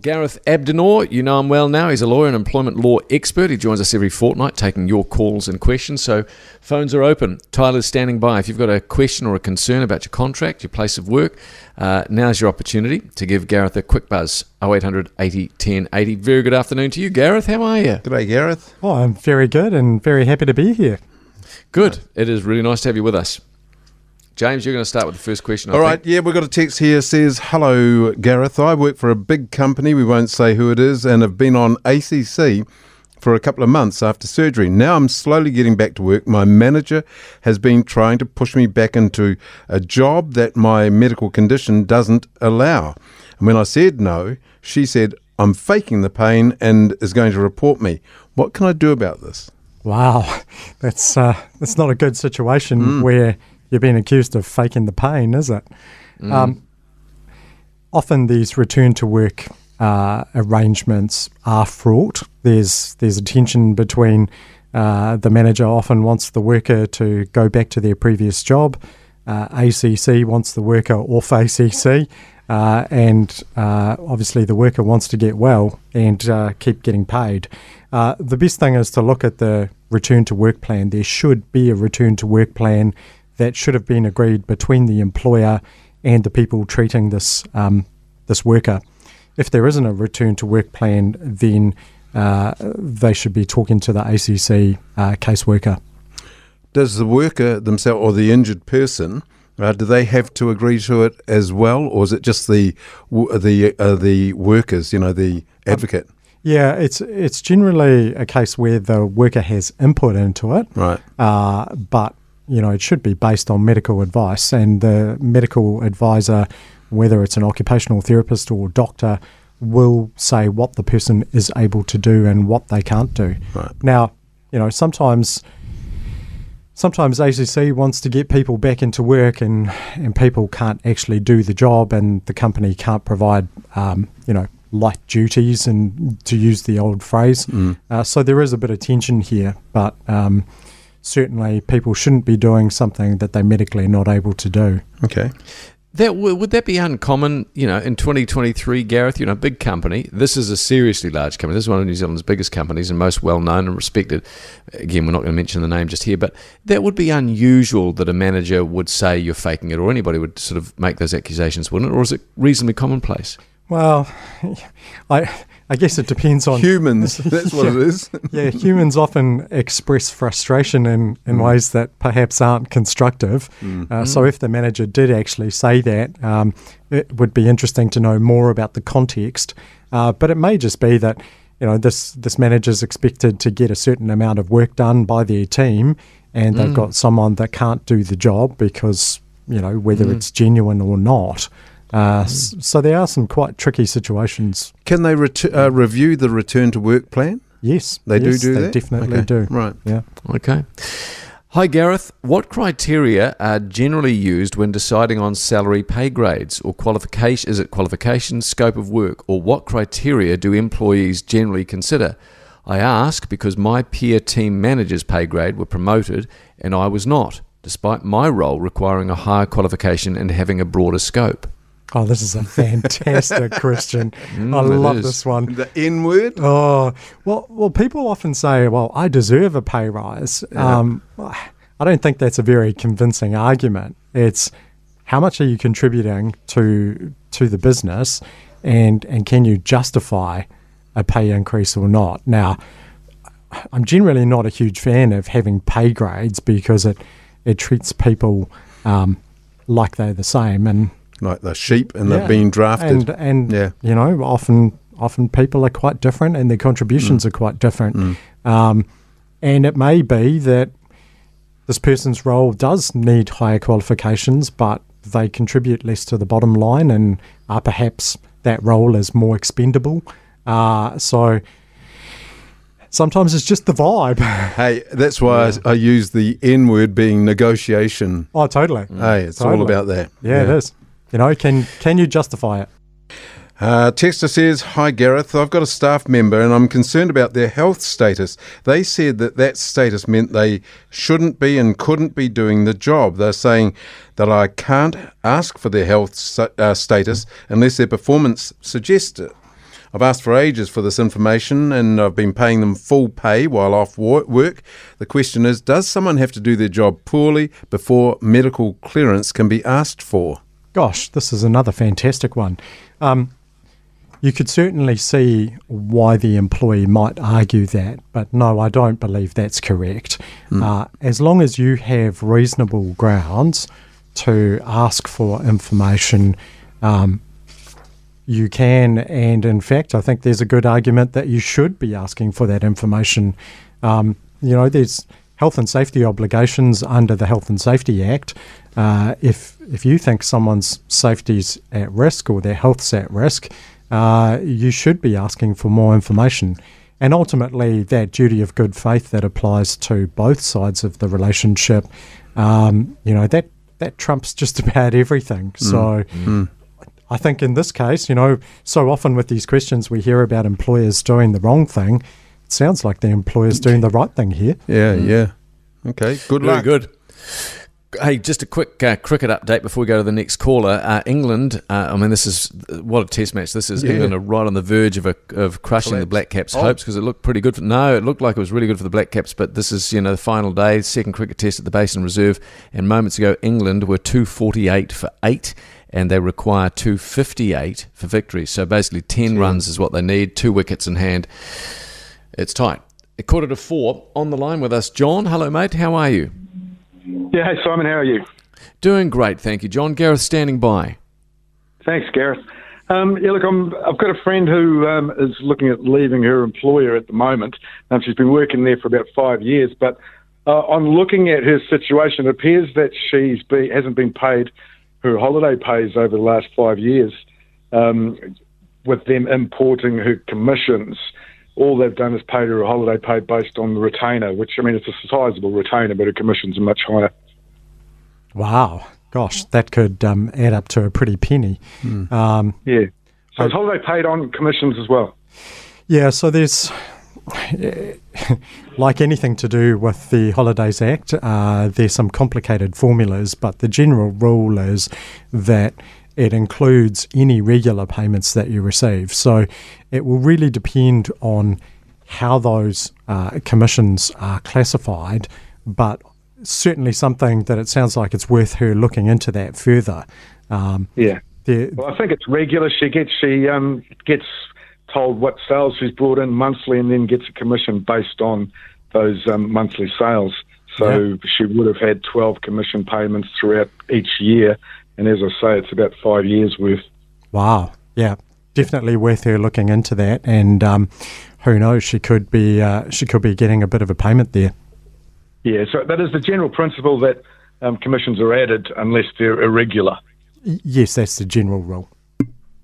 Gareth Abdinor, you know him well now. He's a lawyer and employment law expert. He joins us every fortnight taking your calls and questions. So phones are open. Tyler's standing by. If you've got a question or a concern about your contract, your place of work, uh, now's your opportunity to give Gareth a quick buzz. 0800 80 10 80. Very good afternoon to you, Gareth. How are you? Good day, Gareth. Oh, I'm very good and very happy to be here. Good. It is really nice to have you with us. James, you're going to start with the first question. I All think. right, yeah, we've got a text here says, Hello, Gareth. I work for a big company, we won't say who it is, and have been on ACC for a couple of months after surgery. Now I'm slowly getting back to work. My manager has been trying to push me back into a job that my medical condition doesn't allow. And when I said no, she said, I'm faking the pain and is going to report me. What can I do about this? Wow, that's uh, that's not a good situation where you're being accused of faking the pain, is it? Um, often these return to work uh, arrangements are fraught. There's there's a tension between uh, the manager often wants the worker to go back to their previous job. Uh, ACC wants the worker off ACC. Uh, and uh, obviously, the worker wants to get well and uh, keep getting paid. Uh, the best thing is to look at the return to work plan. There should be a return to work plan that should have been agreed between the employer and the people treating this um, this worker. If there isn't a return to work plan, then uh, they should be talking to the ACC uh, caseworker. Does the worker themselves or the injured person uh, do they have to agree to it as well, or is it just the the uh, the workers? You know, the advocate. Yeah, it's it's generally a case where the worker has input into it, Right. uh, but you know it should be based on medical advice, and the medical advisor, whether it's an occupational therapist or doctor, will say what the person is able to do and what they can't do. Right. Now, you know sometimes. Sometimes ACC wants to get people back into work, and, and people can't actually do the job, and the company can't provide, um, you know, light duties, and to use the old phrase. Uh, so there is a bit of tension here, but um, certainly people shouldn't be doing something that they're medically not able to do. Okay. That would that be uncommon? You know, in 2023, Gareth, you know, a big company. This is a seriously large company. This is one of New Zealand's biggest companies and most well known and respected. Again, we're not going to mention the name just here, but that would be unusual that a manager would say you're faking it, or anybody would sort of make those accusations, wouldn't it? Or is it reasonably commonplace? Well, I I guess it depends on Humans. That's what it is. yeah, humans often express frustration in, in ways that perhaps aren't constructive. Uh, so, if the manager did actually say that, um, it would be interesting to know more about the context. Uh, but it may just be that you know this this manager's expected to get a certain amount of work done by their team, and they've got someone that can't do the job because you know whether it's genuine or not. Uh, so there are some quite tricky situations. Can they ret- uh, review the return to work plan? Yes, They do do they that. Definitely Okay, do. Right. Yeah. Okay. Hi, Gareth. What criteria are generally used when deciding on salary pay grades or qualification? Is it qualification, scope of work, or what criteria do employees generally consider? I ask because my peer team manager's pay grade were promoted and I was not, despite my role requiring a higher qualification and having a broader scope. Oh, this is a fantastic question. I Mm, it love is. this one. The N word? Oh, well, well, people often say, well, I deserve a pay rise. Um, I don't think that's a very convincing argument. It's how much are you contributing to to the business, and and can you justify a pay increase or not? Now, I'm generally not a huge fan of having pay grades because it it treats people um, like they're the same and Like the sheep and yeah. they're being drafted. And and Yeah. you know, often often people are quite different and their contributions are quite different. Um, and it may be that this person's role does need higher qualifications, but they contribute less to the bottom line, and uh, perhaps that role is more expendable. Uh, so sometimes it's just the vibe. hey, that's why I, I use the N word being negotiation. oh, totally. Hey, it's all about that. Yeah, it is. You know, can can you justify it? Uh, Texter says, Hi Gareth, I've got a staff member and I'm concerned about their health status. They said that that status meant they shouldn't be and couldn't be doing the job. They're saying that I can't ask for their health uh, status unless their performance suggests it. I've asked for ages for this information and I've been paying them full pay while off work. The question is Does someone have to do their job poorly before medical clearance can be asked for? Gosh, this is another fantastic one. Um, you could certainly see why the employee might argue that, but no, I don't believe that's correct. Mm. Uh, as long as you have reasonable grounds to ask for information, um, you can, and in fact, I think there's a good argument that you should be asking for that information. Um, you know, there's health and safety obligations under the Health and Safety Act. Uh, if if you think someone's safety's at risk or their health's at risk, uh, you should be asking for more information. And ultimately, that duty of good faith that applies to both sides of the relationship, um, you know, that, that trumps just about everything. Mm. So mm. I think in this case, you know, so often with these questions, we hear about employers doing the wrong thing. It sounds like the employer's doing the right thing here. Yeah, mm. yeah. Okay, good Very luck. good. Hey, just a quick uh, cricket update before we go to the next caller. Uh, England, uh, I mean, this is what a test match. This is yeah. England are right on the verge of a, of crushing Collapse. the Black Caps' oh. hopes because it looked pretty good. For, no, it looked like it was really good for the Black Caps, but this is you know the final day, second cricket test at the Basin Reserve, and moments ago England were two forty eight for eight. And they require 258 for victory. So basically, 10 runs is what they need, two wickets in hand. It's tight. A quarter to four on the line with us. John, hello, mate. How are you? Yeah, hey Simon, how are you? Doing great, thank you. John Gareth standing by. Thanks, Gareth. Um, yeah, look, i have got a friend who um, is looking at leaving her employer at the moment. Um, she's been working there for about five years, but uh, on looking at her situation, it appears that she's be, hasn't been paid her holiday pays over the last five years, um, with them importing her commissions all they've done is paid her a holiday pay based on the retainer, which I mean it's a sizable retainer, but her commissions are much higher. Wow, gosh, that could um, add up to a pretty penny. Mm. Um, yeah. So is holiday paid on commissions as well? Yeah. So there's. like anything to do with the Holidays Act, uh, there's some complicated formulas, but the general rule is that it includes any regular payments that you receive. So it will really depend on how those uh, commissions are classified, but certainly something that it sounds like it's worth her looking into that further. Um, yeah. Well, I think it's regular. She gets she um, gets told what sales she's brought in monthly, and then gets a commission based on those um, monthly sales. So yeah. she would have had 12 commission payments throughout each year, and as I say, it's about five years worth. Wow. Yeah. Definitely worth her looking into that, and um, who knows, she could be uh, she could be getting a bit of a payment there. Yeah, so that is the general principle that um, commissions are added unless they're irregular. yes, that's the general rule.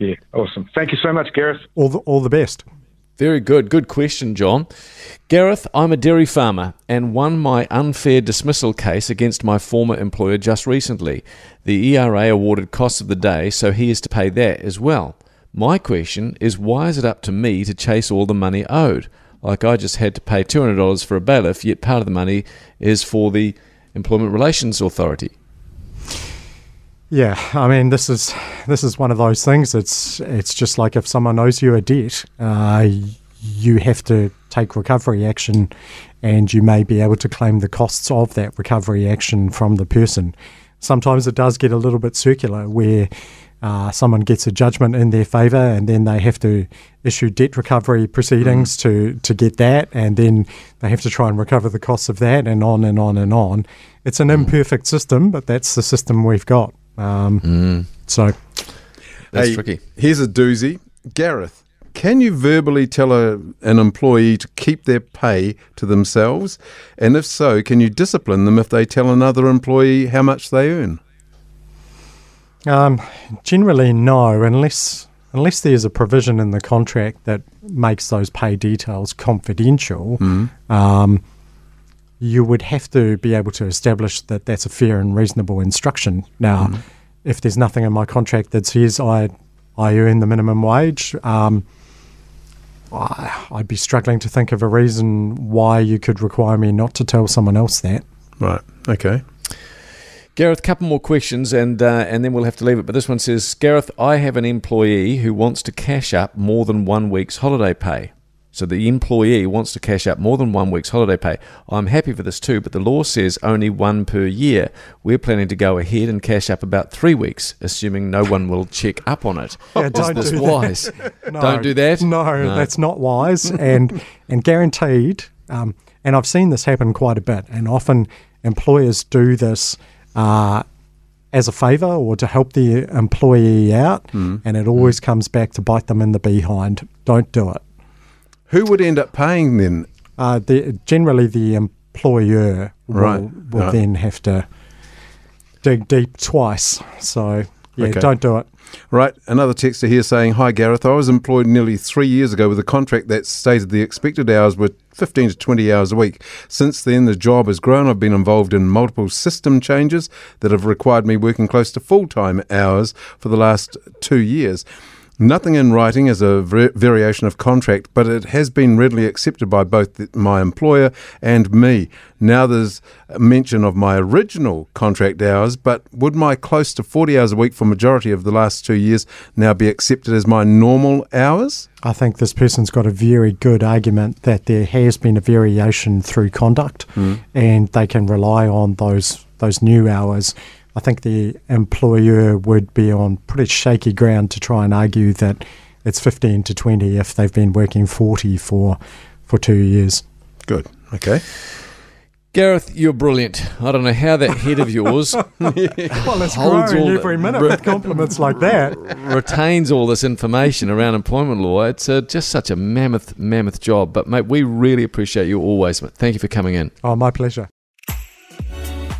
Yeah, awesome. Thank you so much, Gareth. All the, all the best. Very good. Good question, John. Gareth, I'm a dairy farmer and won my unfair dismissal case against my former employer just recently. The ERA awarded costs of the day, so he is to pay that as well. My question is why is it up to me to chase all the money owed? Like I just had to pay $200 for a bailiff, yet part of the money is for the Employment Relations Authority. Yeah, I mean this is this is one of those things. It's it's just like if someone owes you a debt, uh, you have to take recovery action, and you may be able to claim the costs of that recovery action from the person. Sometimes it does get a little bit circular, where uh, someone gets a judgment in their favour, and then they have to issue debt recovery proceedings mm. to to get that, and then they have to try and recover the costs of that, and on and on and on. It's an mm. imperfect system, but that's the system we've got. Um, mm. So that's hey, tricky. Here's a doozy, Gareth. Can you verbally tell a, an employee to keep their pay to themselves? And if so, can you discipline them if they tell another employee how much they earn? Um, generally, no, unless unless there's a provision in the contract that makes those pay details confidential. Mm. Um, you would have to be able to establish that that's a fair and reasonable instruction. Now, mm. if there's nothing in my contract that says I I earn the minimum wage. Um, I, I'd be struggling to think of a reason why you could require me not to tell someone else that. Right. Okay. Gareth, a couple more questions, and uh, and then we'll have to leave it. But this one says, Gareth, I have an employee who wants to cash up more than one week's holiday pay. So the employee wants to cash up more than one week's holiday pay. I'm happy for this too, but the law says only one per year. We're planning to go ahead and cash up about three weeks, assuming no one will check up on it. Yeah, Is don't this do that. wise? No, Don't do that? No, No. that's not wise, and and guaranteed. Um, and I've seen this happen quite a bit, and often employers do this uh, as a favour or to help the employee out, Mm. and it always comes back to bite them in the behind. Don't do it. Who would end up paying then? Uh, the, generally, the employer will, Right, will right. then have to dig deep twice. So yeah, Okay. don't do it. Right, another texter here saying, Hi Gareth, I was employed nearly three years ago with a contract that stated the expected hours were 15 to 20 hours a week. Since then, the job has grown. I've been involved in multiple system changes that have required me working close to full time hours for the last two years. Nothing in writing is a var- variation of contract, but it has been readily accepted by both the, my employer and me. Now there's mention of my original contract hours, but would my close to 40 hours a week for majority of the last two years now be accepted as my normal hours? I think this person's got a very good argument that there has been a variation through conduct, hmm. and they can rely on those those new hours. I think the employer would be on pretty shaky ground to try and argue that it's 15 to 20 if they've been working 40 for for two years. Good. Okay. Gareth, you're brilliant. I don't know how that head of yours Well, it's Holds growing all every minute with compliments like that. retains all this information around employment law. It's uh, just such a mammoth, mammoth job. But mate, we really appreciate you always. Mate. Thank you for coming in. Oh, my pleasure.